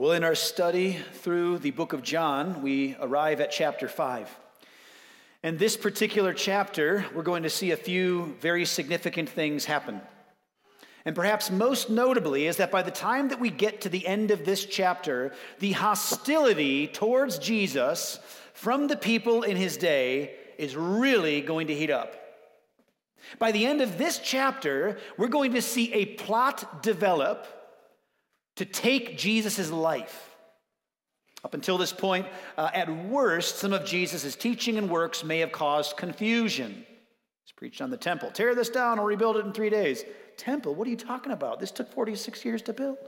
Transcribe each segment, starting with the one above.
Well, in our study through the book of John, we arrive at chapter 5. And this particular chapter, we're going to see a few very significant things happen. And perhaps most notably is that by the time that we get to the end of this chapter, the hostility towards Jesus from the people in his day is really going to heat up. By the end of this chapter, we're going to see a plot develop to take Jesus' life. Up until this point, uh, at worst, some of Jesus' teaching and works may have caused confusion. He's preached on the temple. Tear this down, I'll rebuild it in three days. Temple? What are you talking about? This took 46 years to build.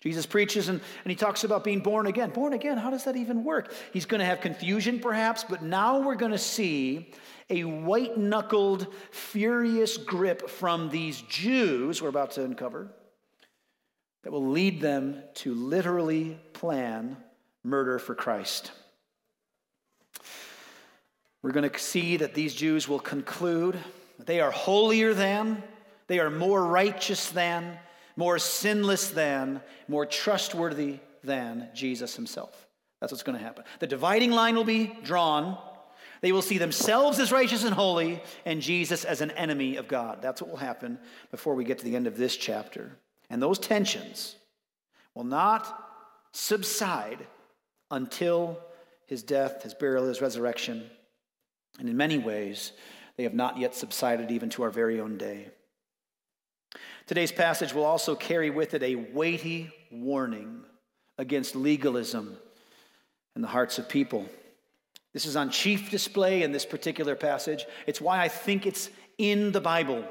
Jesus preaches and, and he talks about being born again. Born again, how does that even work? He's going to have confusion perhaps, but now we're going to see a white knuckled, furious grip from these Jews we're about to uncover that will lead them to literally plan murder for Christ. We're going to see that these Jews will conclude they are holier than, they are more righteous than, more sinless than, more trustworthy than Jesus himself. That's what's going to happen. The dividing line will be drawn. They will see themselves as righteous and holy, and Jesus as an enemy of God. That's what will happen before we get to the end of this chapter. And those tensions will not subside until his death, his burial, his resurrection. And in many ways, they have not yet subsided even to our very own day. Today's passage will also carry with it a weighty warning against legalism in the hearts of people. This is on chief display in this particular passage. It's why I think it's in the Bible.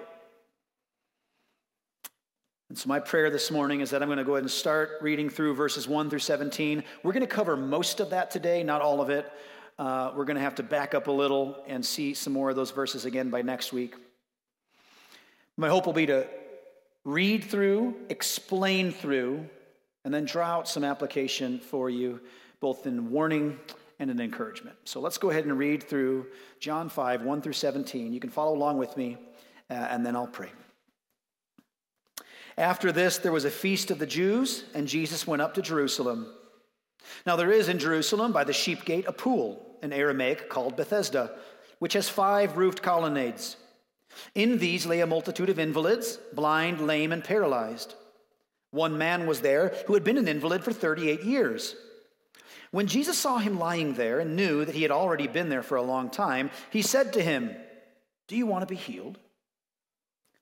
And so, my prayer this morning is that I'm going to go ahead and start reading through verses 1 through 17. We're going to cover most of that today, not all of it. Uh, we're going to have to back up a little and see some more of those verses again by next week. My hope will be to read through, explain through, and then draw out some application for you, both in warning and in encouragement. So let's go ahead and read through John 5, 1 through 17. You can follow along with me, uh, and then I'll pray. After this, there was a feast of the Jews, and Jesus went up to Jerusalem. Now, there is in Jerusalem by the sheep gate a pool, in Aramaic called Bethesda, which has five roofed colonnades. In these lay a multitude of invalids, blind, lame, and paralyzed. One man was there who had been an invalid for 38 years. When Jesus saw him lying there and knew that he had already been there for a long time, he said to him, Do you want to be healed?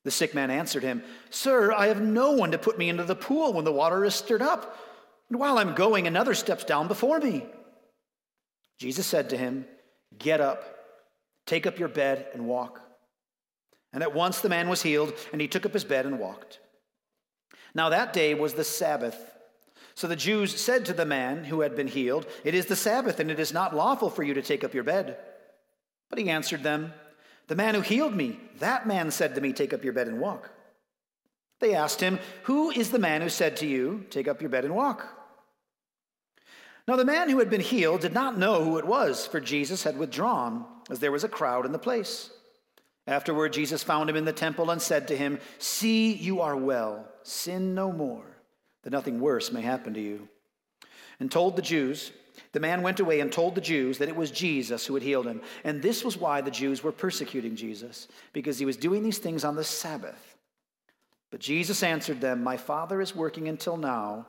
The sick man answered him, Sir, I have no one to put me into the pool when the water is stirred up. And while I'm going, another steps down before me. Jesus said to him, Get up, take up your bed, and walk. And at once the man was healed, and he took up his bed and walked. Now that day was the Sabbath. So the Jews said to the man who had been healed, It is the Sabbath, and it is not lawful for you to take up your bed. But he answered them, the man who healed me, that man said to me, Take up your bed and walk. They asked him, Who is the man who said to you, Take up your bed and walk? Now the man who had been healed did not know who it was, for Jesus had withdrawn, as there was a crowd in the place. Afterward, Jesus found him in the temple and said to him, See, you are well. Sin no more, that nothing worse may happen to you. And told the Jews, the man went away and told the Jews that it was Jesus who had healed him. And this was why the Jews were persecuting Jesus, because he was doing these things on the Sabbath. But Jesus answered them, My Father is working until now,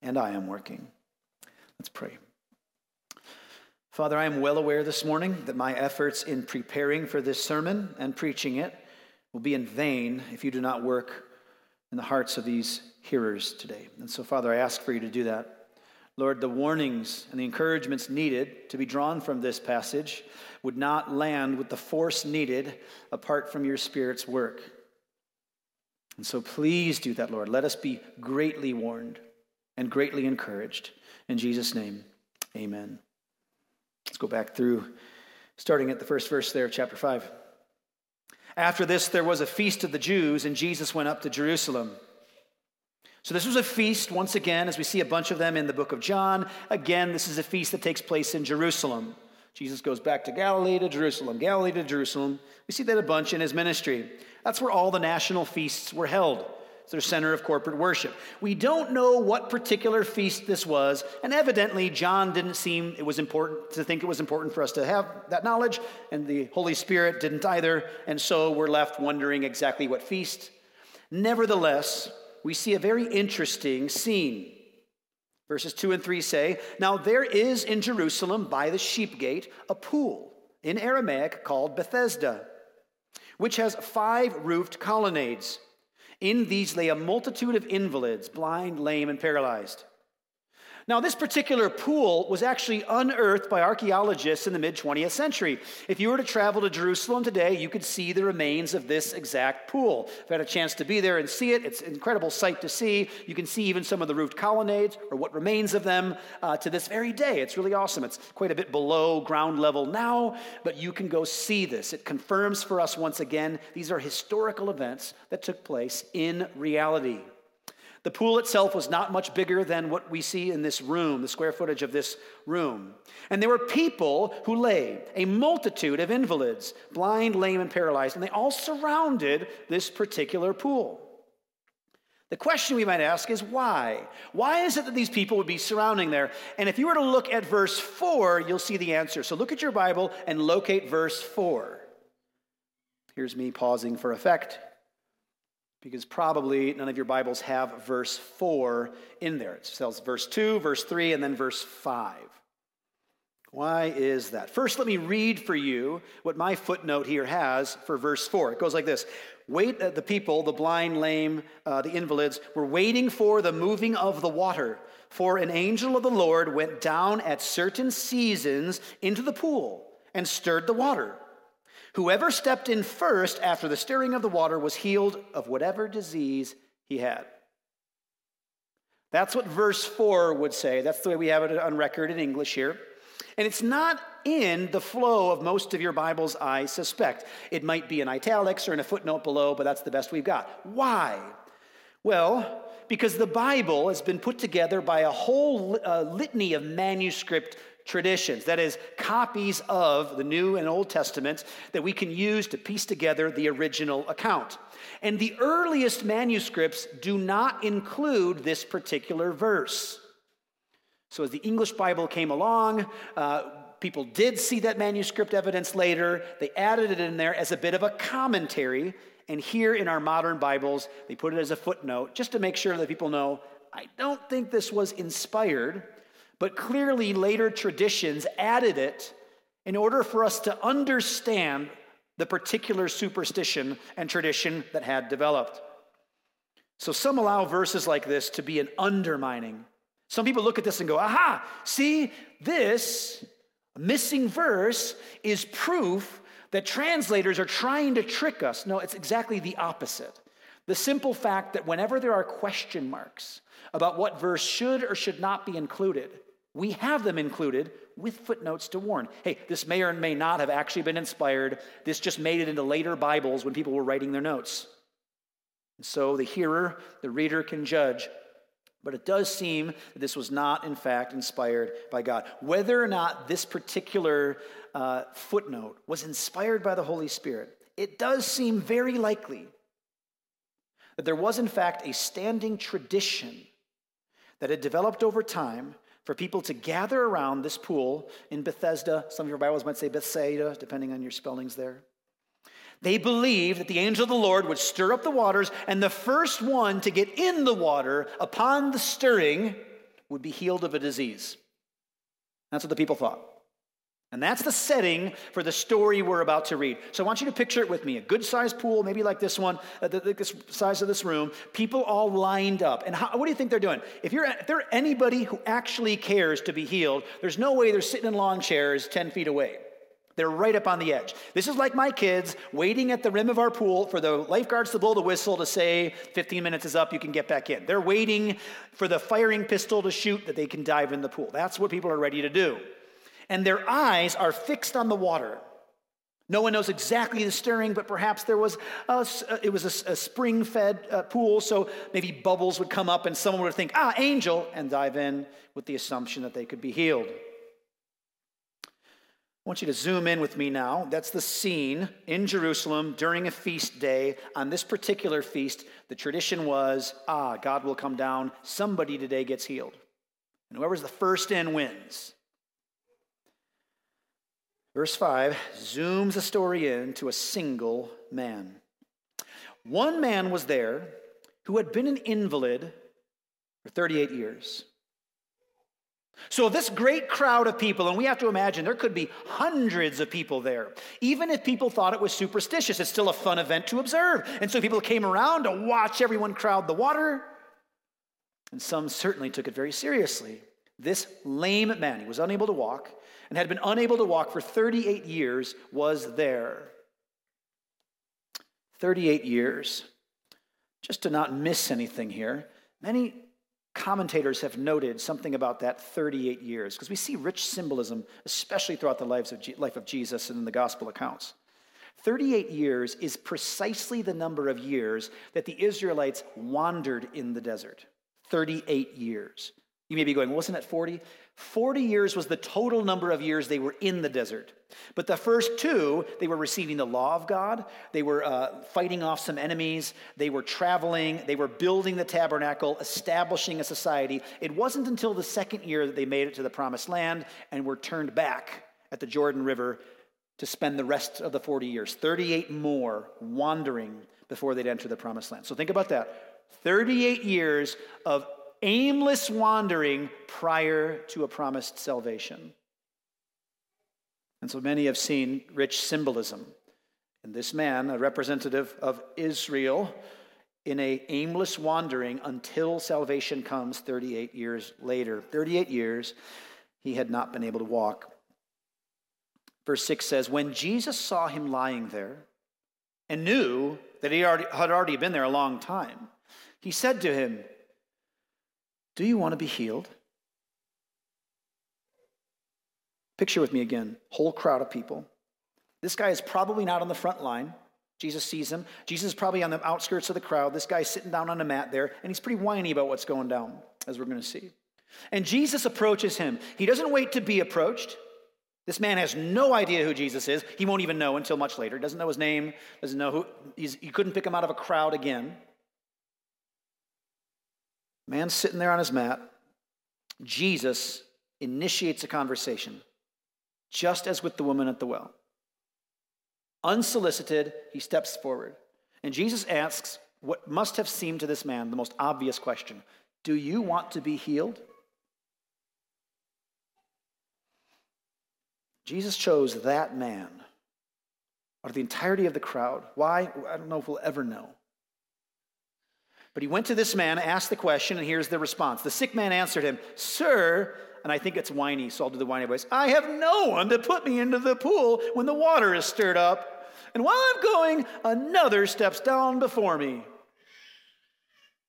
and I am working. Let's pray. Father, I am well aware this morning that my efforts in preparing for this sermon and preaching it will be in vain if you do not work in the hearts of these hearers today. And so, Father, I ask for you to do that. Lord, the warnings and the encouragements needed to be drawn from this passage would not land with the force needed apart from your Spirit's work. And so please do that, Lord. Let us be greatly warned and greatly encouraged. In Jesus' name, amen. Let's go back through, starting at the first verse there, chapter 5. After this, there was a feast of the Jews, and Jesus went up to Jerusalem. So, this was a feast, once again, as we see a bunch of them in the book of John. Again, this is a feast that takes place in Jerusalem. Jesus goes back to Galilee to Jerusalem, Galilee to Jerusalem. We see that a bunch in his ministry. That's where all the national feasts were held. It's their center of corporate worship. We don't know what particular feast this was, and evidently John didn't seem it was important to think it was important for us to have that knowledge, and the Holy Spirit didn't either, and so we're left wondering exactly what feast. Nevertheless, we see a very interesting scene. Verses 2 and 3 say, Now there is in Jerusalem by the sheep gate a pool in Aramaic called Bethesda, which has five roofed colonnades. In these lay a multitude of invalids, blind, lame, and paralyzed. Now, this particular pool was actually unearthed by archaeologists in the mid 20th century. If you were to travel to Jerusalem today, you could see the remains of this exact pool. I've had a chance to be there and see it. It's an incredible sight to see. You can see even some of the roofed colonnades or what remains of them uh, to this very day. It's really awesome. It's quite a bit below ground level now, but you can go see this. It confirms for us once again these are historical events that took place in reality. The pool itself was not much bigger than what we see in this room, the square footage of this room. And there were people who lay, a multitude of invalids, blind, lame, and paralyzed, and they all surrounded this particular pool. The question we might ask is why? Why is it that these people would be surrounding there? And if you were to look at verse 4, you'll see the answer. So look at your Bible and locate verse 4. Here's me pausing for effect because probably none of your Bibles have verse 4 in there. It tells verse 2, verse 3, and then verse 5. Why is that? First, let me read for you what my footnote here has for verse 4. It goes like this Wait, uh, the people, the blind, lame, uh, the invalids, were waiting for the moving of the water. For an angel of the Lord went down at certain seasons into the pool and stirred the water. Whoever stepped in first after the stirring of the water was healed of whatever disease he had. That's what verse 4 would say. That's the way we have it on record in English here. And it's not in the flow of most of your Bibles, I suspect. It might be in italics or in a footnote below, but that's the best we've got. Why? Well, because the Bible has been put together by a whole uh, litany of manuscript traditions, that is, copies of the New and Old Testaments that we can use to piece together the original account. And the earliest manuscripts do not include this particular verse. So, as the English Bible came along, uh, people did see that manuscript evidence later. They added it in there as a bit of a commentary. And here in our modern Bibles, they put it as a footnote just to make sure that people know I don't think this was inspired but clearly later traditions added it in order for us to understand the particular superstition and tradition that had developed. So some allow verses like this to be an undermining. Some people look at this and go, aha, see, this missing verse is proof that translators are trying to trick us. No, it's exactly the opposite. The simple fact that whenever there are question marks about what verse should or should not be included, we have them included with footnotes to warn. Hey, this may or may not have actually been inspired. This just made it into later Bibles when people were writing their notes. And so the hearer, the reader can judge. But it does seem that this was not, in fact, inspired by God. Whether or not this particular uh, footnote was inspired by the Holy Spirit, it does seem very likely that there was, in fact, a standing tradition that had developed over time for people to gather around this pool in Bethesda. Some of your Bibles might say Bethsaida, depending on your spellings there. They believed that the angel of the Lord would stir up the waters, and the first one to get in the water upon the stirring would be healed of a disease. That's what the people thought. And that's the setting for the story we're about to read. So I want you to picture it with me a good sized pool, maybe like this one, uh, the, size of this room, people all lined up. And how, what do you think they're doing? If, you're, if anybody who actually cares to be healed, there's no way they're sitting in lawn chairs 10 feet away. They're right up on the edge. This is like my kids waiting at the rim of our pool for the lifeguards to blow the whistle to say 15 minutes is up, you can get back in. They're waiting for the firing pistol to shoot that they can dive in the pool. That's what people are ready to do and their eyes are fixed on the water. No one knows exactly the stirring, but perhaps there was a, it was a, a spring-fed uh, pool, so maybe bubbles would come up, and someone would think, "Ah, angel," and dive in with the assumption that they could be healed. I want you to zoom in with me now. That's the scene in Jerusalem during a feast day. On this particular feast, the tradition was ah, God will come down. Somebody today gets healed. And whoever's the first in wins. Verse 5 zooms the story in to a single man. One man was there who had been an invalid for 38 years. So, this great crowd of people, and we have to imagine there could be hundreds of people there. Even if people thought it was superstitious, it's still a fun event to observe. And so, people came around to watch everyone crowd the water. And some certainly took it very seriously. This lame man, he was unable to walk and had been unable to walk for 38 years, was there. 38 years. Just to not miss anything here, many commentators have noted something about that 38 years, because we see rich symbolism, especially throughout the lives of life of Jesus and in the gospel accounts. 38 years is precisely the number of years that the Israelites wandered in the desert. 38 years. You may be going, wasn't it 40? 40 years was the total number of years they were in the desert. But the first two, they were receiving the law of God, they were uh, fighting off some enemies, they were traveling, they were building the tabernacle, establishing a society. It wasn't until the second year that they made it to the promised land and were turned back at the Jordan River to spend the rest of the 40 years. 38 more wandering before they'd enter the promised land. So think about that. 38 years of aimless wandering prior to a promised salvation. And so many have seen rich symbolism in this man, a representative of Israel, in a aimless wandering until salvation comes 38 years later. 38 years he had not been able to walk. Verse 6 says, When Jesus saw him lying there and knew that he had already been there a long time, he said to him, do you want to be healed? Picture with me again whole crowd of people. This guy is probably not on the front line. Jesus sees him. Jesus is probably on the outskirts of the crowd. This guy's sitting down on a mat there, and he's pretty whiny about what's going down, as we're going to see. And Jesus approaches him. He doesn't wait to be approached. This man has no idea who Jesus is. He won't even know until much later. He doesn't know his name, doesn't know who. He's, he couldn't pick him out of a crowd again. Man sitting there on his mat. Jesus initiates a conversation, just as with the woman at the well. Unsolicited, he steps forward. And Jesus asks what must have seemed to this man the most obvious question Do you want to be healed? Jesus chose that man out of the entirety of the crowd. Why? I don't know if we'll ever know. But he went to this man, asked the question, and here's the response. The sick man answered him, Sir, and I think it's whiny, so I'll do the whiny voice. I have no one to put me into the pool when the water is stirred up. And while I'm going, another steps down before me.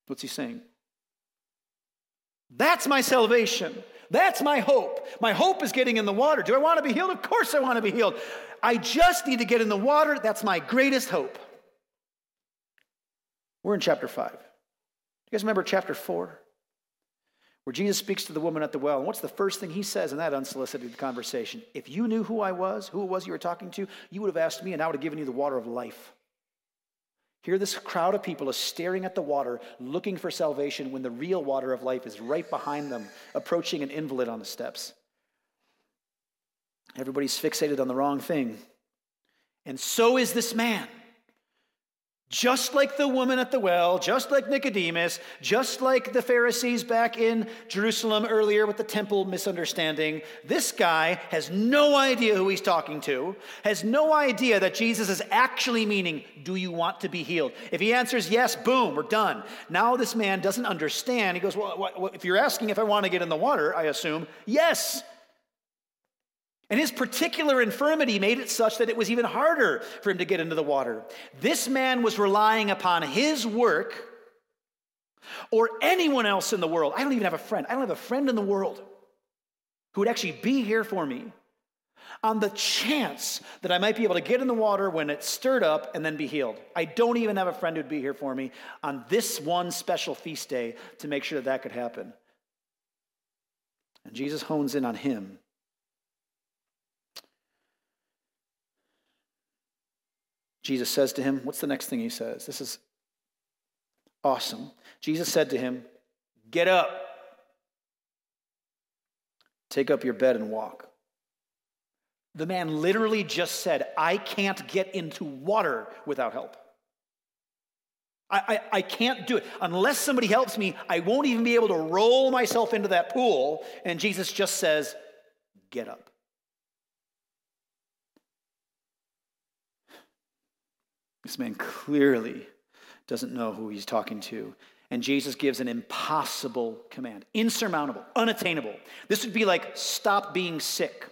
What's he saying? That's my salvation. That's my hope. My hope is getting in the water. Do I want to be healed? Of course I want to be healed. I just need to get in the water. That's my greatest hope. We're in chapter 5 you guys remember chapter 4? Where Jesus speaks to the woman at the well. And what's the first thing he says in that unsolicited conversation? If you knew who I was, who it was you were talking to, you would have asked me, and I would have given you the water of life. Here, this crowd of people is staring at the water, looking for salvation, when the real water of life is right behind them, approaching an invalid on the steps. Everybody's fixated on the wrong thing. And so is this man. Just like the woman at the well, just like Nicodemus, just like the Pharisees back in Jerusalem earlier with the temple misunderstanding, this guy has no idea who he's talking to, has no idea that Jesus is actually meaning, Do you want to be healed? If he answers yes, boom, we're done. Now this man doesn't understand. He goes, Well, what, if you're asking if I want to get in the water, I assume, yes. And his particular infirmity made it such that it was even harder for him to get into the water. This man was relying upon his work or anyone else in the world. I don't even have a friend. I don't have a friend in the world who would actually be here for me on the chance that I might be able to get in the water when it's stirred up and then be healed. I don't even have a friend who'd be here for me on this one special feast day to make sure that that could happen. And Jesus hones in on him Jesus says to him, What's the next thing he says? This is awesome. Jesus said to him, Get up, take up your bed and walk. The man literally just said, I can't get into water without help. I, I, I, can't do it. Unless somebody helps me, I won't even be able to roll myself into that pool. And Jesus just says, Get up. This man clearly doesn't know who he's talking to. And Jesus gives an impossible command, insurmountable, unattainable. This would be like, stop being sick.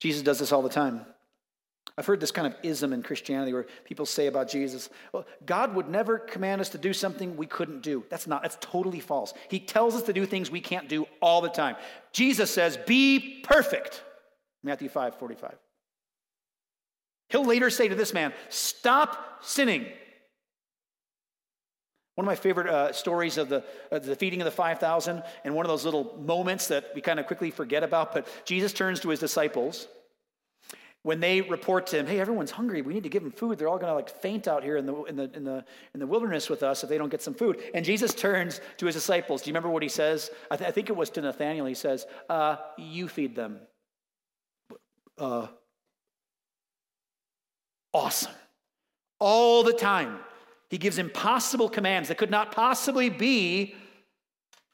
Jesus does this all the time. I've heard this kind of ism in Christianity where people say about Jesus, well, God would never command us to do something we couldn't do. That's not, that's totally false. He tells us to do things we can't do all the time. Jesus says, be perfect. Matthew 5 45. He'll later say to this man, stop sinning. One of my favorite uh, stories of the, the feeding of the 5,000, and one of those little moments that we kind of quickly forget about, but Jesus turns to his disciples when they report to him, hey, everyone's hungry. We need to give them food. They're all going to like faint out here in the, in, the, in, the, in the wilderness with us if they don't get some food. And Jesus turns to his disciples. Do you remember what he says? I, th- I think it was to Nathaniel. He says, uh, You feed them. Uh, awesome. All the time. He gives impossible commands that could not possibly be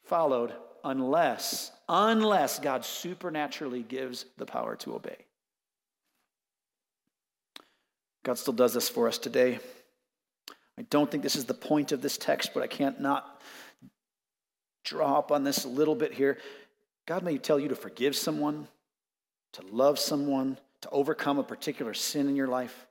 followed unless, unless God supernaturally gives the power to obey. God still does this for us today. I don't think this is the point of this text, but I can't not draw up on this a little bit here. God may tell you to forgive someone, to love someone, to overcome a particular sin in your life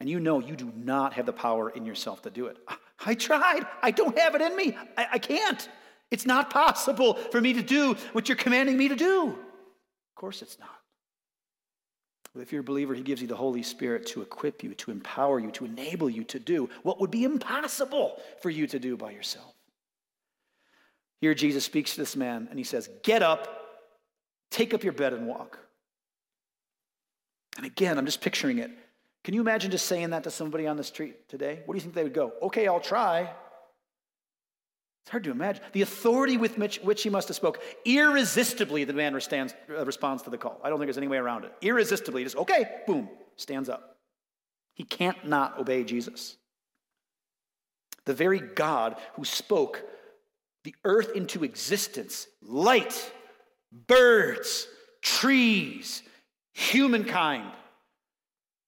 and you know you do not have the power in yourself to do it. I tried. I don't have it in me. I, I, can't. It's not possible for me to do what you're commanding me to do. Of course, it's not. But if you're a believer, He gives you the Holy Spirit to equip you, to empower you, to enable you to do what would be impossible for you to do by yourself. Here, Jesus speaks to this man and He says, Get up, take up your bed, and walk. And again, I'm just picturing it. Can you imagine just saying that to somebody on the street today? What do you think they would go? Okay, I'll try. It's hard to imagine. The authority with which, which he must have spoke. Irresistibly, the man uh, responds to the call. I don't think there's any way around it. Irresistibly, just, okay, boom, stands up. He can't not obey Jesus. The very God who spoke the earth into existence, light, birds, trees, humankind,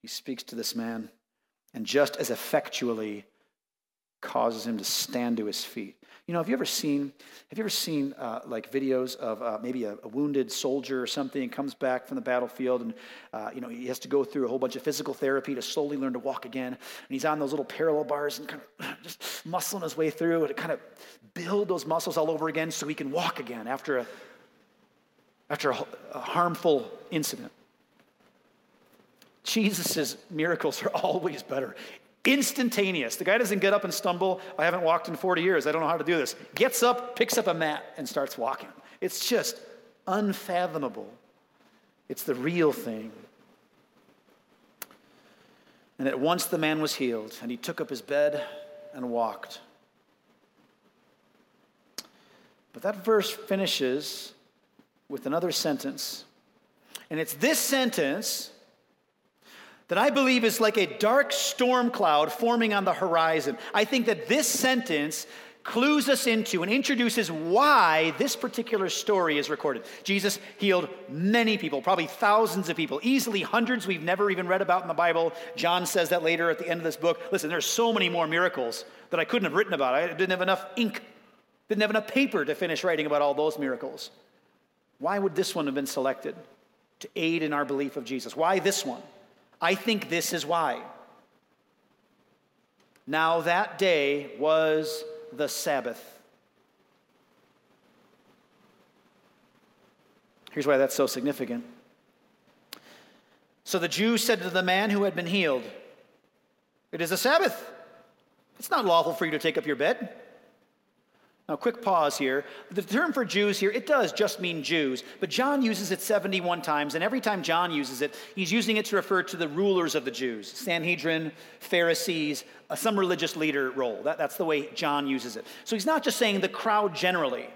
he speaks to this man and just as effectually causes him to stand to his feet. You know, have you ever seen, have you ever seen uh, like videos of uh, maybe a, a, wounded soldier or something comes back from the battlefield and, uh, you know, he has to go through a whole bunch of physical therapy to slowly learn to walk again. And he's on those little parallel bars and kind of just muscling his way through to kind of build those muscles all over again so he can walk again after a, after a, a harmful incident. Jesus' miracles are always better. Instantaneous. The guy doesn't get up and stumble. I haven't walked in 40 years. I don't know how to do this. Gets up, picks up a mat, and starts walking. It's just unfathomable. It's the real thing. And at once the man was healed, and he took up his bed and walked. But that verse finishes with another sentence. And it's this sentence that I believe is like a dark storm cloud forming on the horizon. I think that this sentence clues us into and introduces why this particular story is recorded. Jesus healed many people, probably thousands of people, easily hundreds we've never even read about in the Bible. John says that later at the end of this book. Listen, there's so many more miracles that I couldn't have written about. I didn't have enough ink, didn't have enough paper to finish writing about all those miracles. Why would this one have been selected to aid in our belief of Jesus? Why this one? I think this is why. Now, that day was the Sabbath. Here's why that's so significant. So the Jews said to the man who had been healed, It is a Sabbath. It's not lawful for you to take up your bed. Now, quick pause here. The term for Jews here, it does just mean Jews, but John uses it 71 times, and every time John uses it, he's using it to refer to the rulers of the Jews Sanhedrin, Pharisees, uh, some religious leader role. That, that's the way John uses it. So he's not just saying the crowd generally,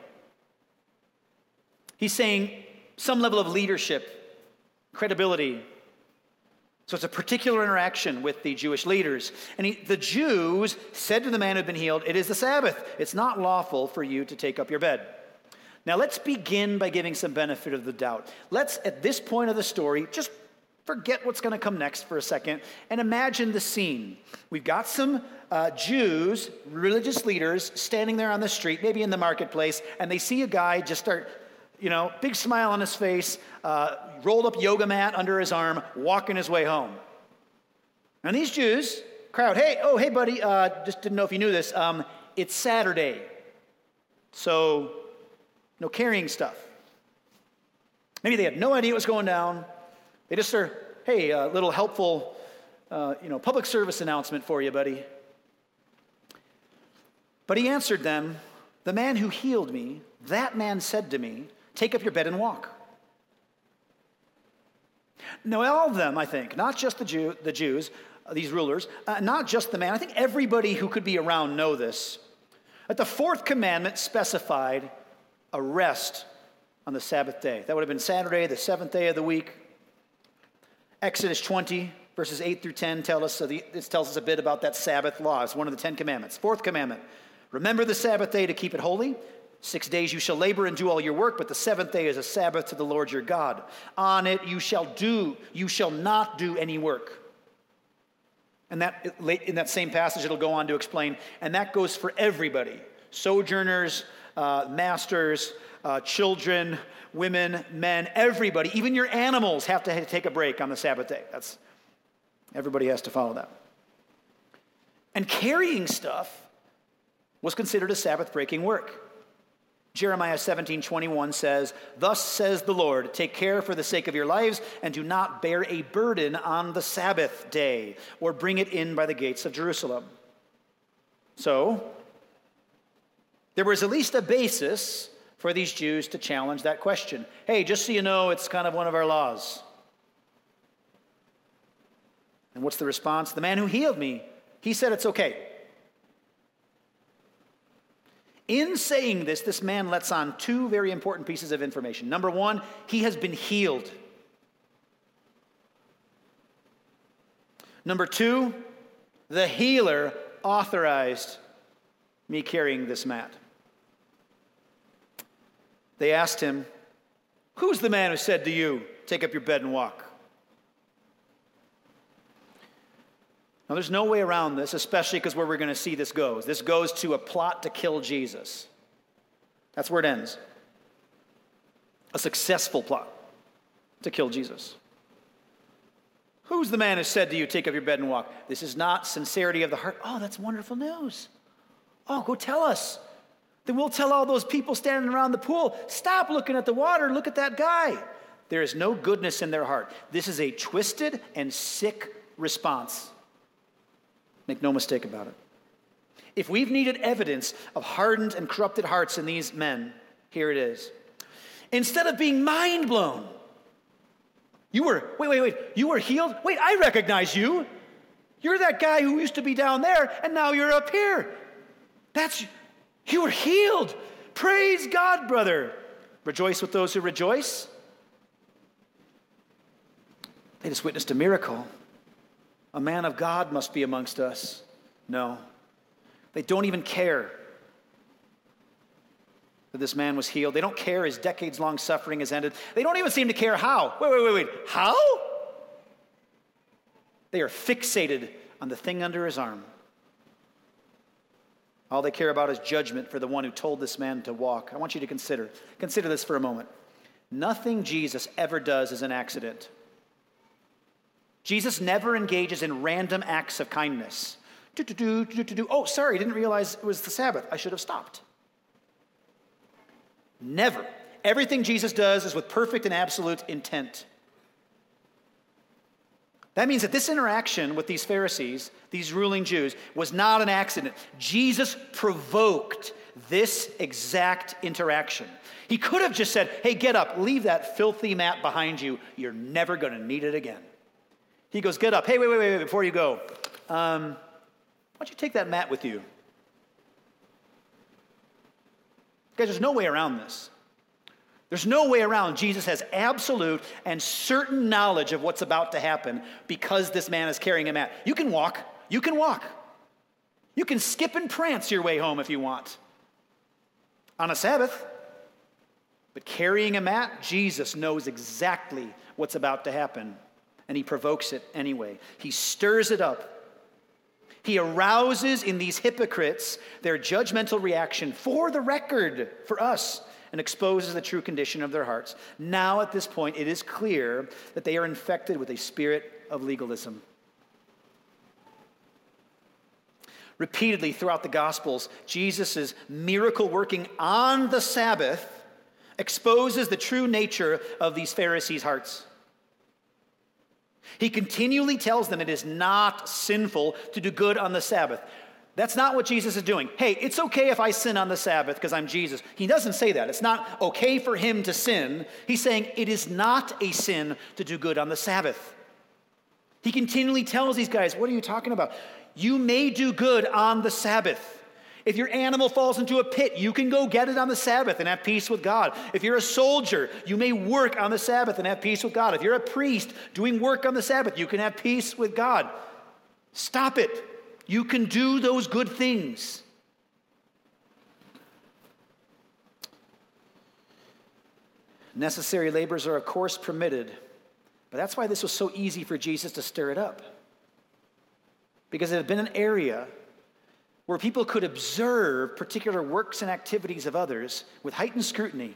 he's saying some level of leadership, credibility, so it's a particular interaction with the Jewish leaders. And he, the Jews said to the man who had been healed, It is the Sabbath. It's not lawful for you to take up your bed. Now let's begin by giving some benefit of the doubt. Let's, at this point of the story, just forget what's going to come next for a second and imagine the scene. We've got some uh, Jews, religious leaders, standing there on the street, maybe in the marketplace, and they see a guy just start you know, big smile on his face, uh, rolled up yoga mat under his arm, walking his way home. And these Jews, crowd, hey, oh, hey, buddy, uh, just didn't know if you knew this. Um, it's Saturday. So, no carrying stuff. Maybe they had no idea what was going down. They just are, hey, a little helpful, uh, you know, public service announcement for you, buddy. But he answered them, The man who healed me, that man said to me, Take up your bed and walk. Now, all of them, I think, not just the, Jew, the Jews, uh, these rulers, uh, not just the man, I think everybody who could be around know this. That the fourth commandment specified a rest on the Sabbath day. That would have been Saturday, the seventh day of the week. Exodus 20, verses 8 through 10 tell us, so the, this tells us a bit about that Sabbath law. It's one of the Ten Commandments. Fourth commandment remember the Sabbath day to keep it holy. Six days you shall labor and do all your work, but the seventh day is a Sabbath to the Lord your God. On it you shall do, you shall not do any work. And that in that same passage, it'll go on to explain, and that goes for everybody sojourners, uh, masters, uh, children, women, men, everybody, even your animals have to take a break on the Sabbath day. That's everybody has to follow that. And carrying stuff was considered a Sabbath breaking work. Jeremiah 17, 21 says, Thus says the Lord, take care for the sake of your lives, and do not bear a burden on the Sabbath day, or bring it in by the gates of Jerusalem. So, there was at least a basis for these Jews to challenge that question. Hey, just so you know, it's kind of one of our laws. And what's the response? The man who healed me, he said it's okay. In saying this, this man lets on two very important pieces of information. Number one, he has been healed. Number two, the healer authorized me carrying this mat. They asked him, Who's the man who said to you, Take up your bed and walk? Now, there's no way around this, especially because where we're going to see this goes. This goes to a plot to kill Jesus. That's where it ends. A successful plot to kill Jesus. Who's the man who said to you, Take up your bed and walk? This is not sincerity of the heart. Oh, that's wonderful news. Oh, go tell us. Then we'll tell all those people standing around the pool, Stop looking at the water, look at that guy. There is no goodness in their heart. This is a twisted and sick response Make no mistake about it. If we've needed evidence of hardened and corrupted hearts in these men, here it is. Instead of being mind blown, you were, wait, wait, wait, you were healed? Wait, I recognize you. You're that guy who used to be down there and now you're up here. That's, you were healed. Praise God, brother. Rejoice with those who rejoice. They just witnessed a miracle. A man of God must be amongst us. No. They don't even care that this man was healed. They don't care his decades long suffering has ended. They don't even seem to care how. Wait, wait, wait, wait. How? They are fixated on the thing under his arm. All they care about is judgment for the one who told this man to walk. I want you to consider. Consider this for a moment. Nothing Jesus ever does is an accident. Jesus never engages in random acts of kindness. Do, do, do, Oh, sorry, didn't realize it was the Sabbath. I should have stopped. Never. Everything Jesus does is with perfect and absolute intent. That means that this interaction with these Pharisees, these ruling Jews, was not an accident. Jesus provoked this exact interaction. He could have just said, Hey, get up, leave that filthy mat behind you. You're never going to need it again. He goes, Get up. Hey, wait, wait, wait, wait before you go, um, why don't you take that mat with you? Guys, there's no way around this. There's no way around. Jesus has absolute and certain knowledge of what's about to happen because this man is carrying a mat. You can walk. You can walk. You can skip and prance your way home if you want on a Sabbath. But carrying a mat, Jesus knows exactly what's about to happen, and he provokes it anyway. He stirs it up. He arouses in these hypocrites their judgmental reaction for the record, for us, and exposes the true condition of their hearts. Now, at this point, it is clear that they are infected with a spirit of legalism. Repeatedly throughout the Gospels, Jesus' miracle working on the Sabbath exposes the true nature of these Pharisees' hearts. He continually tells them it is not sinful to do good on the Sabbath. That's not what Jesus is doing. Hey, it's okay if I sin on the Sabbath because I'm Jesus. He doesn't say that. It's not okay for him to sin. He's saying it is not a sin to do good on the Sabbath. He continually tells these guys, What are you talking about? You may do good on the Sabbath. If your animal falls into a pit, you can go get it on the Sabbath and have peace with God. If you're a soldier, you may work on the Sabbath and have peace with God. If you're a priest doing work on the Sabbath, you can have peace with God. Stop it. You can do those good things. Necessary labors are, of course, permitted, but that's why this was so easy for Jesus to stir it up because it had been an area where people could observe particular works and activities of others with heightened scrutiny.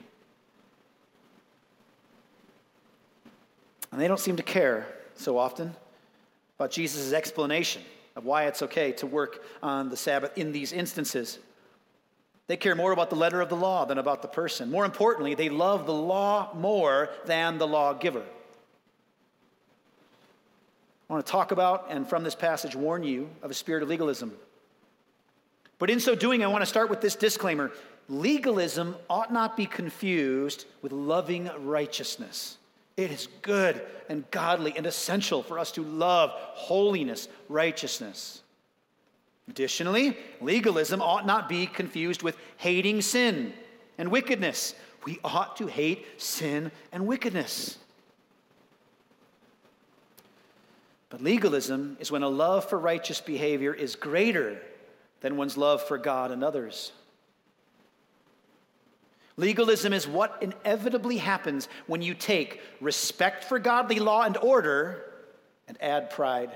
And they don't seem to care so often about Jesus' explanation of why it's okay to work on the Sabbath in these instances. They care more about the letter of the law than about the person. More importantly, they love the law more than the lawgiver. I want to talk about and from this passage warn you of a spirit of legalism. But in so doing, I want to start with this disclaimer legalism ought not be confused with loving righteousness. It is good and godly and essential for us to love holiness, righteousness. Additionally, legalism ought not be confused with hating sin and wickedness. We ought to hate sin and wickedness. But legalism is when a love for righteous behavior is greater than one's love for God and others. Legalism is what inevitably happens when you take respect for godly law and order and add pride.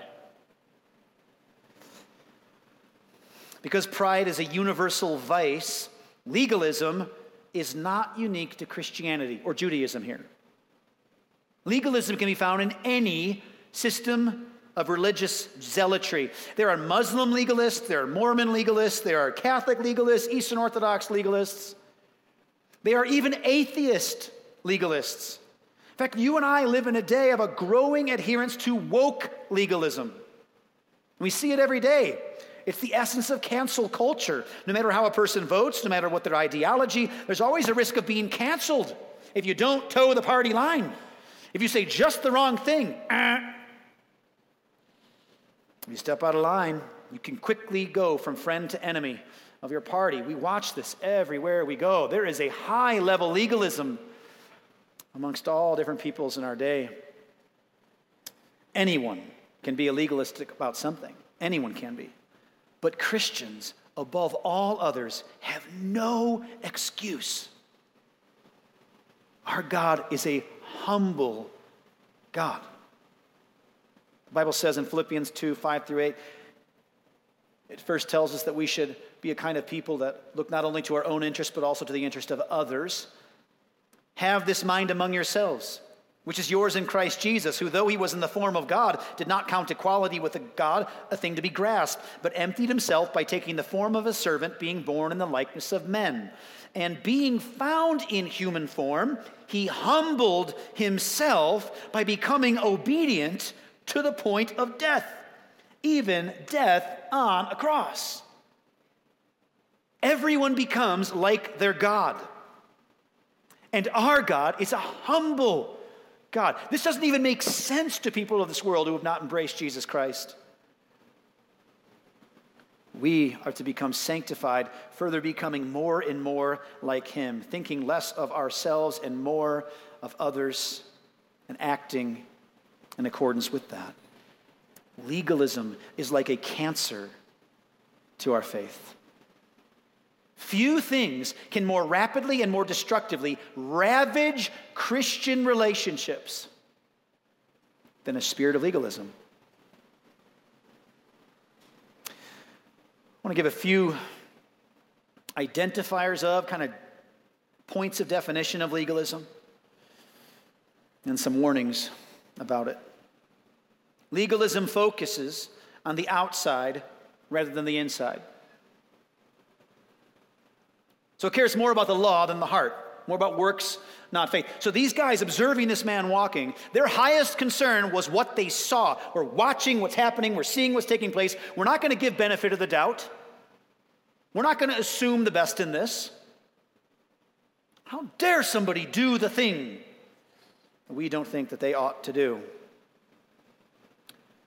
Because pride is a universal vice, legalism is not unique to Christianity or Judaism here. Legalism can be found in any system of religious zealotry. There are Muslim legalists, there are Mormon legalists, there are Catholic legalists, Eastern Orthodox legalists. There are even atheist legalists. In fact, you and I live in a day of a growing adherence to woke legalism. We see it every day. It's the essence of cancel culture. No matter how a person votes, no matter what their ideology, there's always a risk of being canceled if you don't toe the party line. If you say just the wrong thing, if you step out of line, you can quickly go from friend to enemy of your party. We watch this everywhere we go. There is a high level legalism amongst all different peoples in our day. Anyone can be a legalistic about something, anyone can be. But Christians, above all others, have no excuse. Our God is a humble God. Bible says in Philippians 2 5 through 8, it first tells us that we should be a kind of people that look not only to our own interest, but also to the interest of others. Have this mind among yourselves, which is yours in Christ Jesus, who, though he was in the form of God, did not count equality with God a thing to be grasped, but emptied himself by taking the form of a servant, being born in the likeness of men. And being found in human form, he humbled himself by becoming obedient to the point of death, even death on a cross. everyone becomes like their God. And our God is a humble God. This doesn't even make sense to people of this world who have not embraced Jesus Christ. We are to become sanctified, further becoming more and more like Him, thinking less of ourselves and more of others, and acting in accordance with that. Legalism is like a cancer to our faith. Few things can more rapidly and more destructively ravage Christian relationships than a spirit of legalism. I want to give a few identifiers of, kind of points of definition of legalism, and some warnings about it. Legalism focuses on the outside rather than the inside. So it cares more about the law than the heart, more about works, not faith. So these guys observing this man walking, their highest concern was what they saw. We're watching what's happening, we're seeing what's taking place. We're not going to give benefit of the doubt. We're not going to assume the best in this. How dare somebody do the thing we don't think that they ought to do?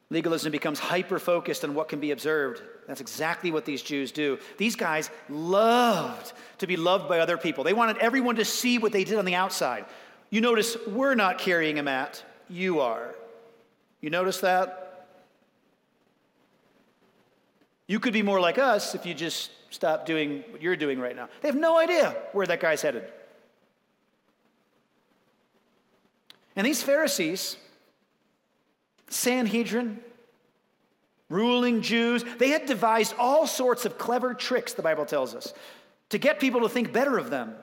Legalism becomes hyper focused on what can be observed. That's exactly what these Jews do. These guys loved to be loved by other people. They wanted everyone to see what they did on the outside. You notice we're not carrying a mat, you are. You notice that? You could be more like us if you just stop doing what you're doing right now. They have no idea where that guy's headed. And these Pharisees, Sanhedrin, ruling Jews, they had devised all sorts of clever tricks, the Bible tells us, to get people to think better of them.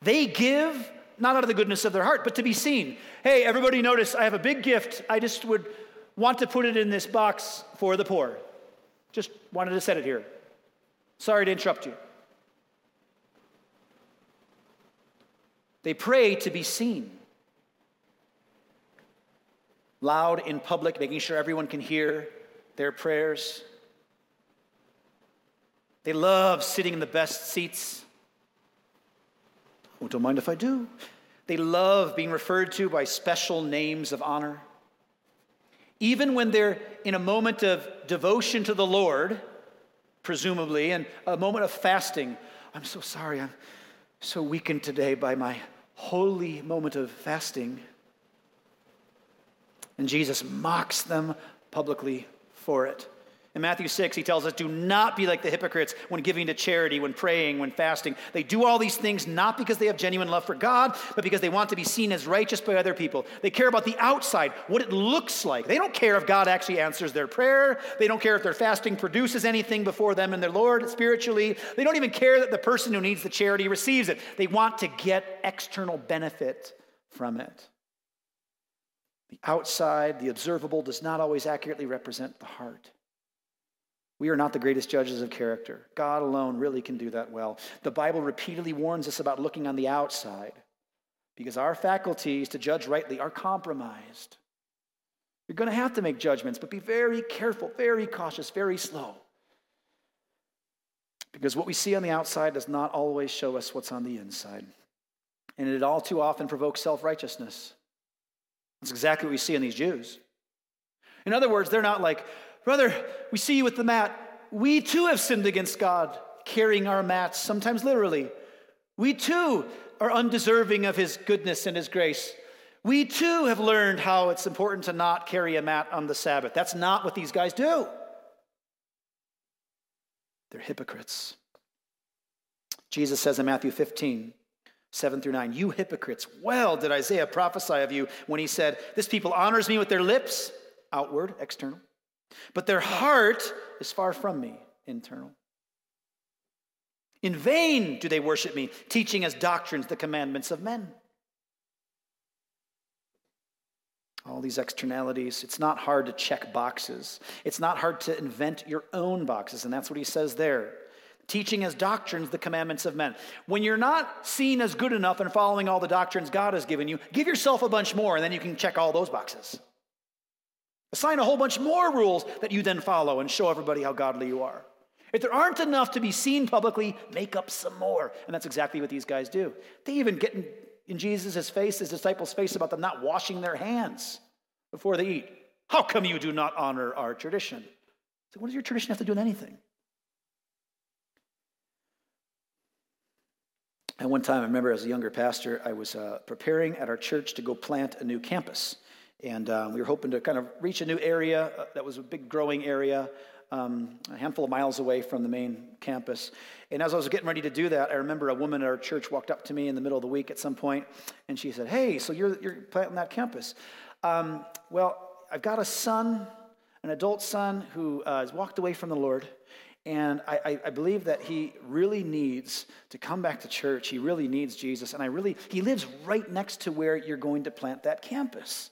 They give not out of the goodness of their heart, but to be seen. Hey, everybody, notice I have a big gift. I just would want to put it in this box for the poor. Just wanted to set it here. Sorry to interrupt you. They pray to be seen loud in public, making sure everyone can hear their prayers. They love sitting in the best seats. Oh, don't mind if I do. They love being referred to by special names of honor. Even when they're in a moment of devotion to the Lord, presumably, and a moment of fasting, I'm so sorry, I'm so weakened today by my holy moment of fasting. And Jesus mocks them publicly for it. In Matthew 6, he tells us, Do not be like the hypocrites when giving to charity, when praying, when fasting. They do all these things not because they have genuine love for God, but because they want to be seen as righteous by other people. They care about the outside, what it looks like. They don't care if God actually answers their prayer. They don't care if their fasting produces anything before them and their Lord spiritually. They don't even care that the person who needs the charity receives it. They want to get external benefit from it. The outside, the observable, does not always accurately represent the heart. We are not the greatest judges of character. God alone really can do that well. The Bible repeatedly warns us about looking on the outside because our faculties to judge rightly are compromised. You're going to have to make judgments, but be very careful, very cautious, very slow. Because what we see on the outside does not always show us what's on the inside. And it all too often provokes self righteousness. That's exactly what we see in these Jews. In other words, they're not like, brother, we see you with the mat. We too have sinned against God, carrying our mats, sometimes literally. We too are undeserving of his goodness and his grace. We too have learned how it's important to not carry a mat on the Sabbath. That's not what these guys do. They're hypocrites. Jesus says in Matthew 15, 7 through 9. You hypocrites, well did Isaiah prophesy of you when he said, This people honors me with their lips, outward, external, but their heart is far from me, internal. In vain do they worship me, teaching as doctrines the commandments of men. All these externalities, it's not hard to check boxes. It's not hard to invent your own boxes, and that's what he says there teaching as doctrines the commandments of men. When you're not seen as good enough and following all the doctrines God has given you, give yourself a bunch more and then you can check all those boxes. Assign a whole bunch more rules that you then follow and show everybody how godly you are. If there aren't enough to be seen publicly, make up some more. And that's exactly what these guys do. They even get in, in Jesus' face, his disciples' face, about them not washing their hands before they eat. How come you do not honor our tradition? So, what does your tradition have to do with anything? And one time, I remember as a younger pastor, I was uh, preparing at our church to go plant a new campus. And uh, we were hoping to kind of reach a new area uh, that was a big growing area, um, a handful of miles away from the main campus. And as I was getting ready to do that, I remember a woman at our church walked up to me in the middle of the week at some point, and she said, Hey, so you're, you're planting that campus. Um, well, I've got a son, an adult son, who uh, has walked away from the Lord. And I, I, believe that he really needs to come back to church. He really needs Jesus. And I really, he lives right next to where you're going to plant that campus.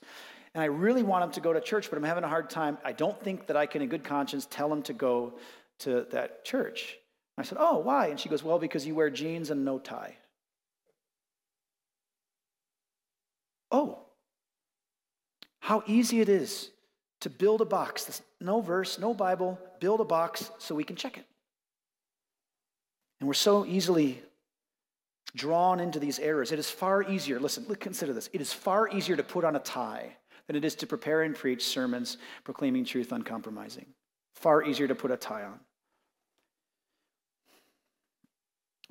And I really want him to go to church, but I'm having a hard time. I don't think that I can, in good conscience, tell him to go to that church. I said, Oh, why? And she goes, Well, because you wear jeans and no tie. Oh, how easy it is to build a box. no verse, no Bible, build a box so we can check it. And we're so easily drawn into these errors. It is far easier, listen, consider this. It is far easier to put on a tie than it is to prepare and preach sermons proclaiming truth uncompromising. Far easier to put a tie on.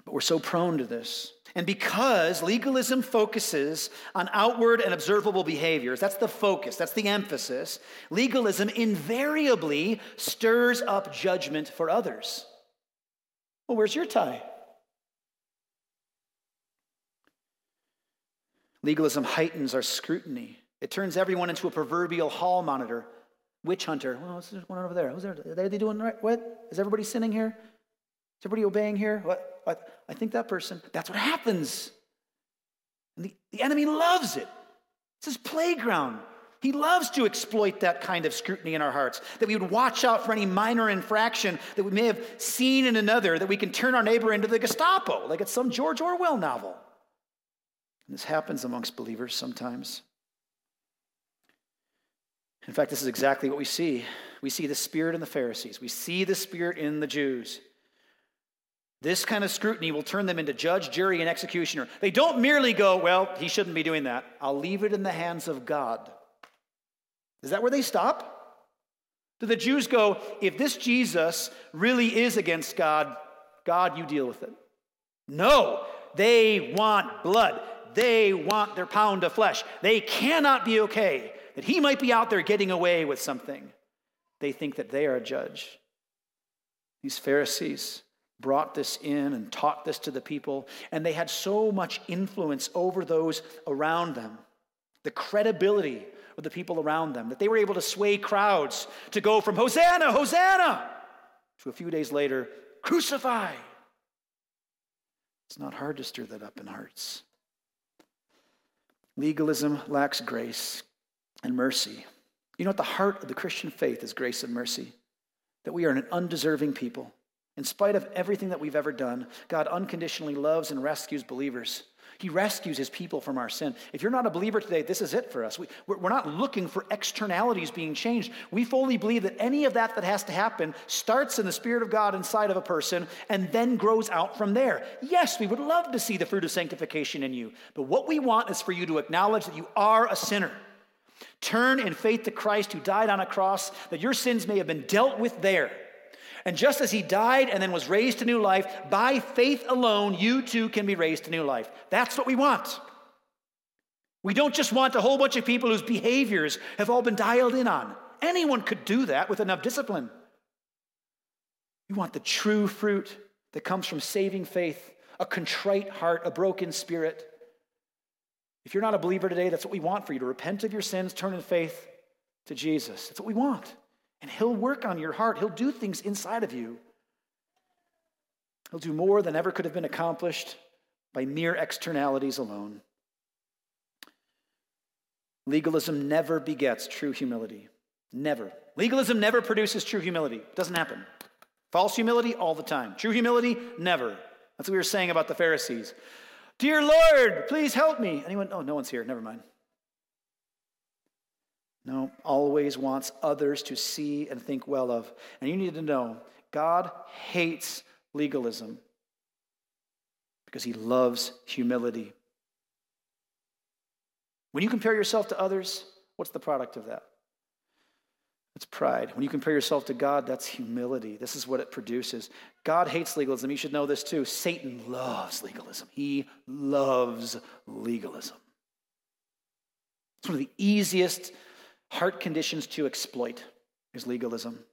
But we're so prone to this. And because legalism focuses on outward and observable behaviors, that's the focus, that's the emphasis, legalism invariably stirs up judgment for others. Well, where's your tie? Legalism heightens our scrutiny. It turns everyone into a proverbial hall monitor, witch hunter. Well, what's one over there? Who's there? Are they doing right? What? Is everybody sinning here? Is everybody obeying here? What? I think that person. That's what happens. And the, the enemy loves it. It's his playground. He loves to exploit that kind of scrutiny in our hearts, that we would watch out for any minor infraction that we may have seen in another, that we can turn our neighbor into the Gestapo, like it's some George Orwell novel. And this happens amongst believers sometimes. In fact, this is exactly what we see. We see the Spirit in the Pharisees, we see the Spirit in the Jews. This kind of scrutiny will turn them into judge, jury, and executioner. They don't merely go, well, he shouldn't be doing that. I'll leave it in the hands of God. Is that where they stop? Do the Jews go, if this Jesus really is against God, God, you deal with it? No, they want blood. They want their pound of flesh. They cannot be okay that he might be out there getting away with something. They think that they are a judge. These Pharisees brought this in and taught this to the people, and they had so much influence over those around them. The credibility of the people around them, that they were able to sway crowds to go from Hosanna, Hosanna, to a few days later, crucify. It's not hard to stir that up in hearts. Legalism lacks grace and mercy. You know, at the heart of the Christian faith is grace and mercy, that we are an undeserving people. In spite of everything that we've ever done, God unconditionally loves and rescues believers. He rescues his people from our sin. If you're not a believer today, this is it for us. We, are not looking for externalities being changed. We fully believe that any of that that has to happen starts in the Spirit of God inside of a person and then grows out from there. Yes, we would love to see the fruit of sanctification in you, but what we want is for you to acknowledge that you are a sinner. Turn in faith to Christ who died on a cross, that your sins may have been dealt with there and just as he died and then was raised to new life, by faith alone, you too can be raised to new life. That's what we want. We don't just want a whole bunch of people whose behaviors have all been dialed in on. Anyone could do that with enough discipline. We want the true fruit that comes from saving faith, a contrite heart, a broken spirit. If you're not a believer today, that's what we want for you to repent of your sins, turn in faith to Jesus. That's what we want. And He'll work on your heart, He'll do things inside of you. He'll do more than ever could have been accomplished by mere externalities alone. Legalism never begets true humility. Never. Legalism never produces true humility. It doesn't happen. False humility, all the time. True humility, never. That's what we were saying about the Pharisees. Dear Lord, please help me. Anyone? Oh, no one's here. Never mind. No, always wants others to see and think well of. And you need to know God hates legalism because he loves humility. When you compare yourself to others, what's the product of that? It's pride. When you compare yourself to God, that's humility. This is what it produces. God hates legalism. You should know this too. Satan loves legalism. He loves legalism. It's one of the easiest heart conditions to exploit is legalism.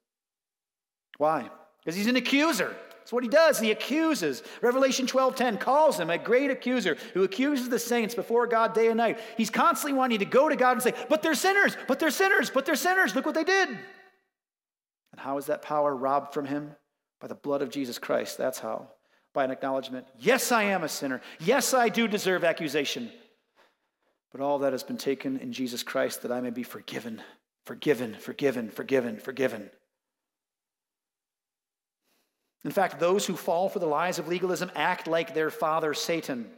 Why? Because he's an accuser. That's what he does. He accuses. Revelation 12:10 calls him a great accuser who accuses the saints before God day and night. He's constantly wanting to go to God and say, "But they're sinners, but they're sinners, but they're sinners. Look what they did." And how is that power robbed from him? By the blood of Jesus Christ. That's how. By an acknowledgement, "Yes, I am a sinner. Yes, I do deserve accusation." But all that has been taken in Jesus Christ that I may be forgiven, forgiven, forgiven, forgiven, forgiven. In fact, those who fall for the lies of legalism act like their father, Satan.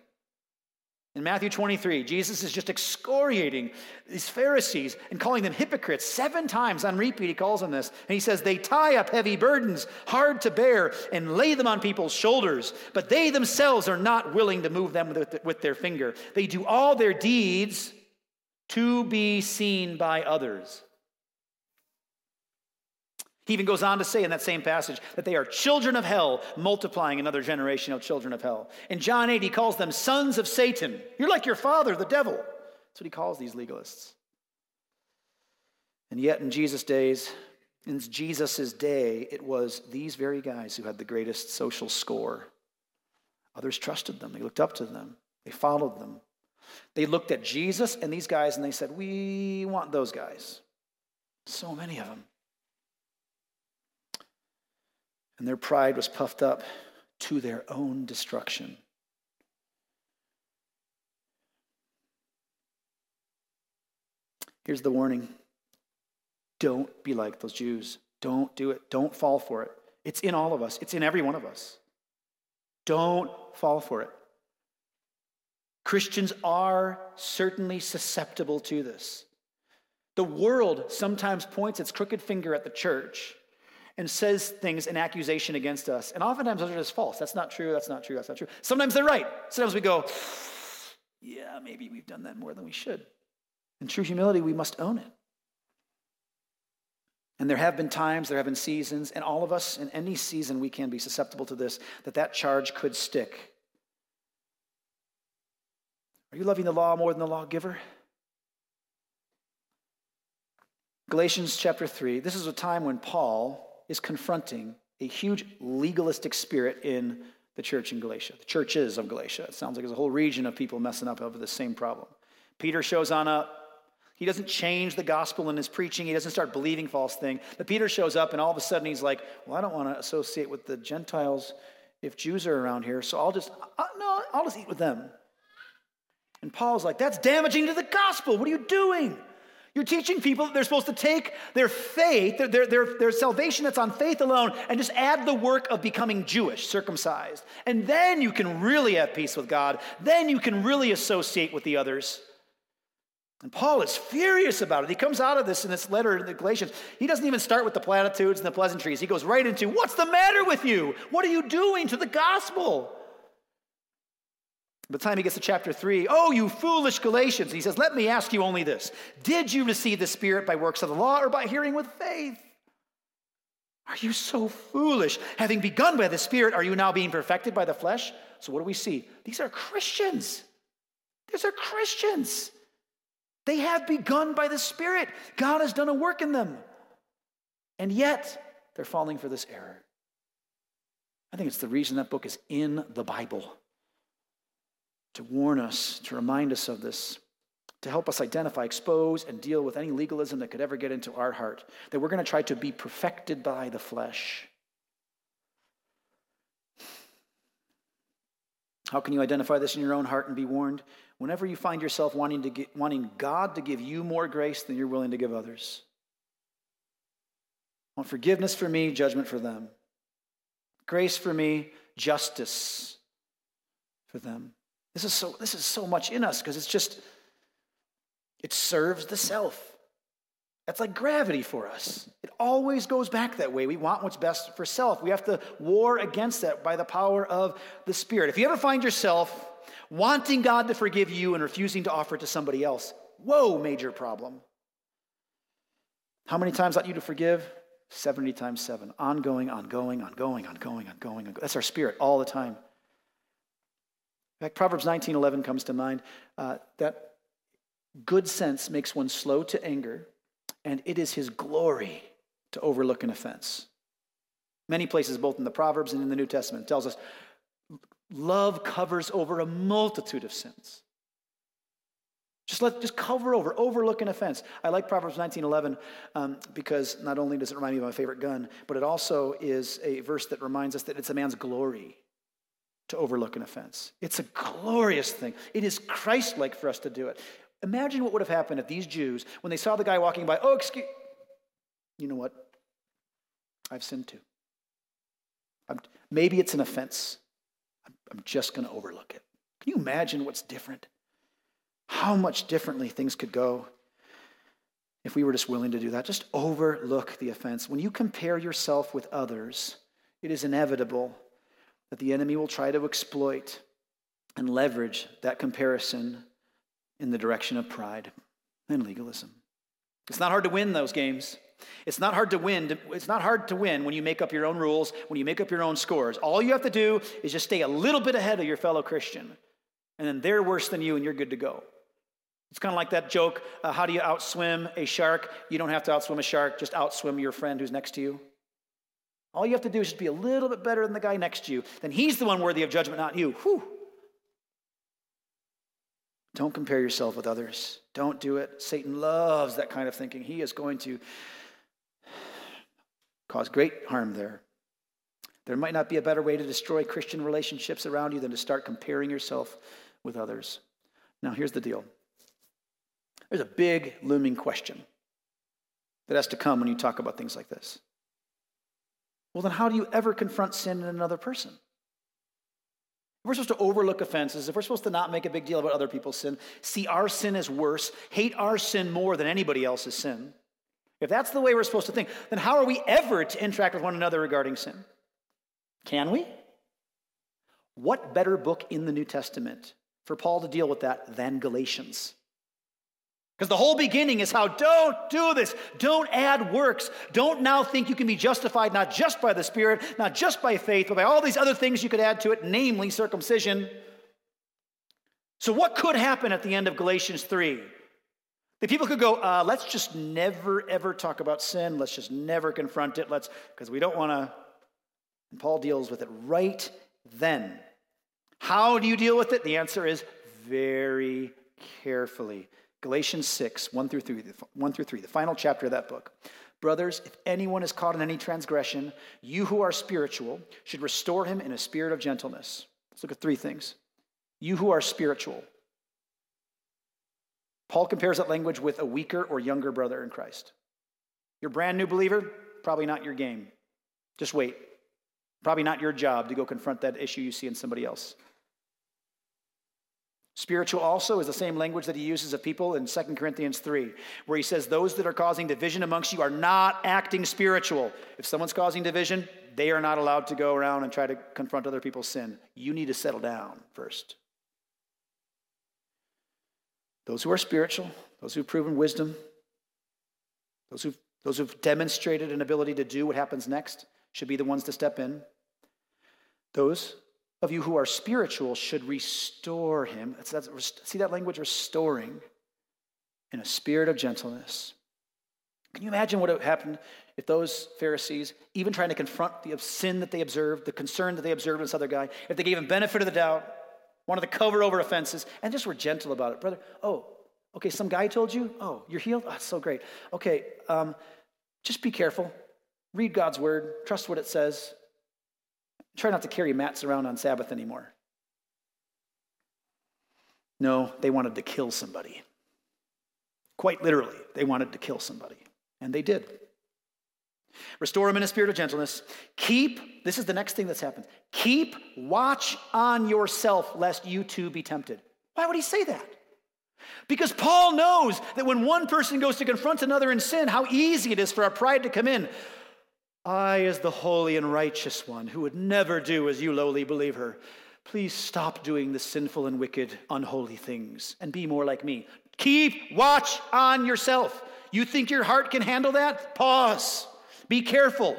In Matthew 23, Jesus is just excoriating these Pharisees and calling them hypocrites. Seven times on repeat, he calls them this. And he says, They tie up heavy burdens, hard to bear, and lay them on people's shoulders, but they themselves are not willing to move them with their finger. They do all their deeds to be seen by others. He even goes on to say in that same passage that they are children of hell, multiplying another generation of children of hell. In John 8, he calls them sons of Satan. You're like your father, the devil. That's what he calls these legalists. And yet, in Jesus' days, in Jesus' day, it was these very guys who had the greatest social score. Others trusted them, they looked up to them, they followed them. They looked at Jesus and these guys and they said, We want those guys. So many of them. And their pride was puffed up to their own destruction. Here's the warning don't be like those Jews. Don't do it. Don't fall for it. It's in all of us, it's in every one of us. Don't fall for it. Christians are certainly susceptible to this. The world sometimes points its crooked finger at the church and says things in accusation against us. And oftentimes those are just false. That's not true, that's not true, that's not true. Sometimes they're right. Sometimes we go, yeah, maybe we've done that more than we should. In true humility, we must own it. And there have been times, there have been seasons, and all of us in any season we can be susceptible to this, that that charge could stick. Are you loving the law more than the lawgiver? Galatians chapter 3, this is a time when Paul is confronting a huge legalistic spirit in the church in Galatia, the churches of Galatia. It sounds like there's a whole region of people messing up over the same problem. Peter shows on up. He doesn't change the gospel in his preaching. He doesn't start believing false thing. But Peter shows up, and all of a sudden he's like, "Well, I don't want to associate with the Gentiles if Jews are around here, so I'll just uh, no, I'll just eat with them." And Paul's like, "That's damaging to the gospel. What are you doing?" You're teaching people that they're supposed to take their faith, their, their, their, salvation that's on faith alone, and just add the work of becoming Jewish, circumcised. And then you can really have peace with God. Then you can really associate with the others. And Paul is furious about it. He comes out of this in this letter to the Galatians. He doesn't even start with the platitudes and the pleasantries. He goes right into, What's the matter with you? What are you doing to the gospel? By the time he gets to chapter 3, oh, you foolish Galatians, he says, Let me ask you only this Did you receive the Spirit by works of the law or by hearing with faith? Are you so foolish? Having begun by the Spirit, are you now being perfected by the flesh? So, what do we see? These are Christians. These are Christians. They have begun by the Spirit. God has done a work in them. And yet, they're falling for this error. I think it's the reason that book is in the Bible to warn us, to remind us of this, to help us identify, expose, and deal with any legalism that could ever get into our heart, that we're going to try to be perfected by the flesh. How can you identify this in your own heart and be warned? Whenever you find yourself wanting, to get, wanting God to give you more grace than you're willing to give others. Want forgiveness for me, judgment for them. Grace for me, justice for them. This is so, this is so much in us because it's just, it serves the self. That's like gravity for us. It always goes back that way. We want what's best for self. We have to war against that by the power of the Spirit. If you ever find yourself wanting God to forgive you and refusing to offer it to somebody else, whoa, major problem. How many times ought you to forgive? 70 times 7. Ongoing, ongoing, ongoing, ongoing, ongoing. That's our spirit all the time. In fact, Proverbs 19:11 comes to mind uh, that good sense makes one slow to anger, and it is his glory to overlook an offense. Many places, both in the Proverbs and in the New Testament, tells us love covers over a multitude of sins. Just let just cover over, overlook an offense. I like Proverbs 19:11 um, because not only does it remind me of my favorite gun, but it also is a verse that reminds us that it's a man's glory to overlook an offense. It's a glorious thing. It is Christ-like for us to do it. Imagine what would have happened if these Jews, when they saw the guy walking by, oh, excuse, you know what? I've sinned too. I'm, maybe it's an offense. I'm, I'm just going to overlook it. Can you imagine what's different? How much differently things could go if we were just willing to do that. Just overlook the offense. When you compare yourself with others, it is inevitable that the enemy will try to exploit and leverage that comparison in the direction of pride and legalism. It's not hard to win those games. It's not hard to win. It's not hard to win when you make up your own rules, when you make up your own scores. All you have to do is just stay a little bit ahead of your fellow Christian. And then they're worse than you and you're good to go. It's kind of like that joke uh, how do you outswim a shark? You don't have to outswim a shark, just outswim your friend who's next to you. All you have to do is just be a little bit better than the guy next to you. Then he's the one worthy of judgment, not you. Whew. Don't compare yourself with others. Don't do it. Satan loves that kind of thinking. He is going to cause great harm there. There might not be a better way to destroy Christian relationships around you than to start comparing yourself with others. Now, here's the deal there's a big looming question that has to come when you talk about things like this. Well, then, how do you ever confront sin in another person? If we're supposed to overlook offenses, if we're supposed to not make a big deal about other people's sin, see our sin as worse, hate our sin more than anybody else's sin, if that's the way we're supposed to think, then how are we ever to interact with one another regarding sin? Can we? What better book in the New Testament for Paul to deal with that than Galatians? Because the whole beginning is how don't do this. Don't add works. Don't now think you can be justified not just by the Spirit, not just by faith, but by all these other things you could add to it, namely circumcision. So, what could happen at the end of Galatians 3? The people could go, uh, let's just never, ever talk about sin. Let's just never confront it. Let's, because we don't want to. And Paul deals with it right then. How do you deal with it? The answer is very carefully. Galatians 6, 1 through 3, 1 through 3, the final chapter of that book. Brothers, if anyone is caught in any transgression, you who are spiritual should restore him in a spirit of gentleness. Let's look at three things. You who are spiritual. Paul compares that language with a weaker or younger brother in Christ. You're brand new believer, probably not your game. Just wait. Probably not your job to go confront that issue you see in somebody else. Spiritual also is the same language that he uses of people in 2 Corinthians 3, where he says, Those that are causing division amongst you are not acting spiritual. If someone's causing division, they are not allowed to go around and try to confront other people's sin. You need to settle down first. Those who are spiritual, those who've proven wisdom, those who've, those who've demonstrated an ability to do what happens next should be the ones to step in. Those of you who are spiritual should restore him. see that language, restoring, in a spirit of gentleness. Can you imagine what would happen if those Pharisees, even trying to confront the sin that they observed, the concern that they observed in this other guy, if they gave him benefit of the doubt, wanted to cover over offenses, and just were gentle about it? Brother, oh, okay, some guy told you? Oh, you're healed? Oh, that's so great. Okay, um, just be careful. Read God's word, trust what it says, Try not to carry mats around on Sabbath anymore. No, they wanted to kill somebody. Quite literally, they wanted to kill somebody. And they did. Restore him in a spirit of gentleness. Keep, this is the next thing that's happened. Keep watch on yourself, lest you too be tempted. Why would he say that? Because Paul knows that when one person goes to confront another in sin, how easy it is for our pride to come in. I, as the holy and righteous one, who would never do as you lowly believer, please stop doing the sinful and wicked, unholy things and be more like me. Keep watch on yourself. You think your heart can handle that? Pause. Be careful.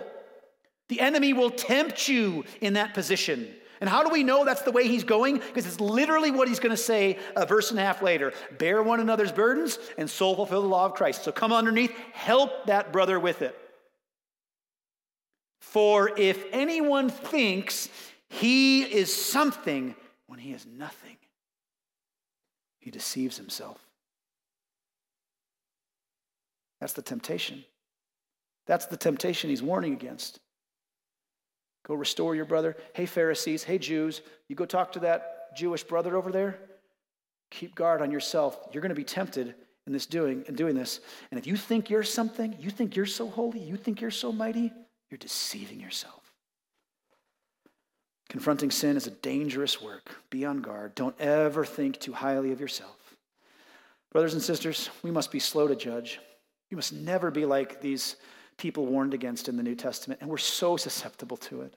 The enemy will tempt you in that position. And how do we know that's the way he's going? Because it's literally what he's going to say a verse and a half later bear one another's burdens and so fulfill the law of Christ. So come underneath, help that brother with it. For if anyone thinks he is something when he is nothing, he deceives himself. That's the temptation. That's the temptation he's warning against. Go restore your brother. Hey, Pharisees. Hey, Jews. You go talk to that Jewish brother over there. Keep guard on yourself. You're going to be tempted in this doing and doing this. And if you think you're something, you think you're so holy, you think you're so mighty, you're deceiving yourself. Confronting sin is a dangerous work. Be on guard. Don't ever think too highly of yourself. Brothers and sisters, we must be slow to judge. We must never be like these people warned against in the New Testament, and we're so susceptible to it.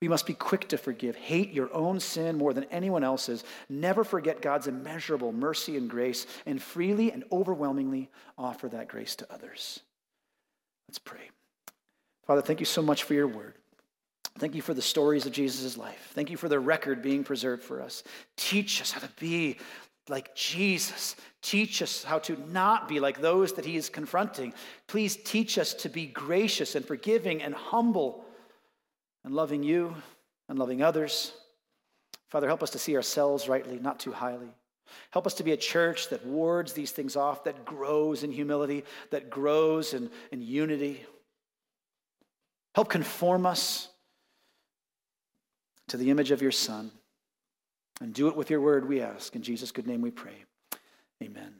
We must be quick to forgive. Hate your own sin more than anyone else's. Never forget God's immeasurable mercy and grace, and freely and overwhelmingly offer that grace to others. Let's pray. Father, thank you so much for your word. Thank you for the stories of Jesus' life. Thank you for the record being preserved for us. Teach us how to be like Jesus. Teach us how to not be like those that he is confronting. Please teach us to be gracious and forgiving and humble and loving you and loving others. Father, help us to see ourselves rightly, not too highly. Help us to be a church that wards these things off, that grows in humility, that grows in, in unity. Help conform us to the image of your Son. And do it with your word, we ask. In Jesus' good name we pray. Amen.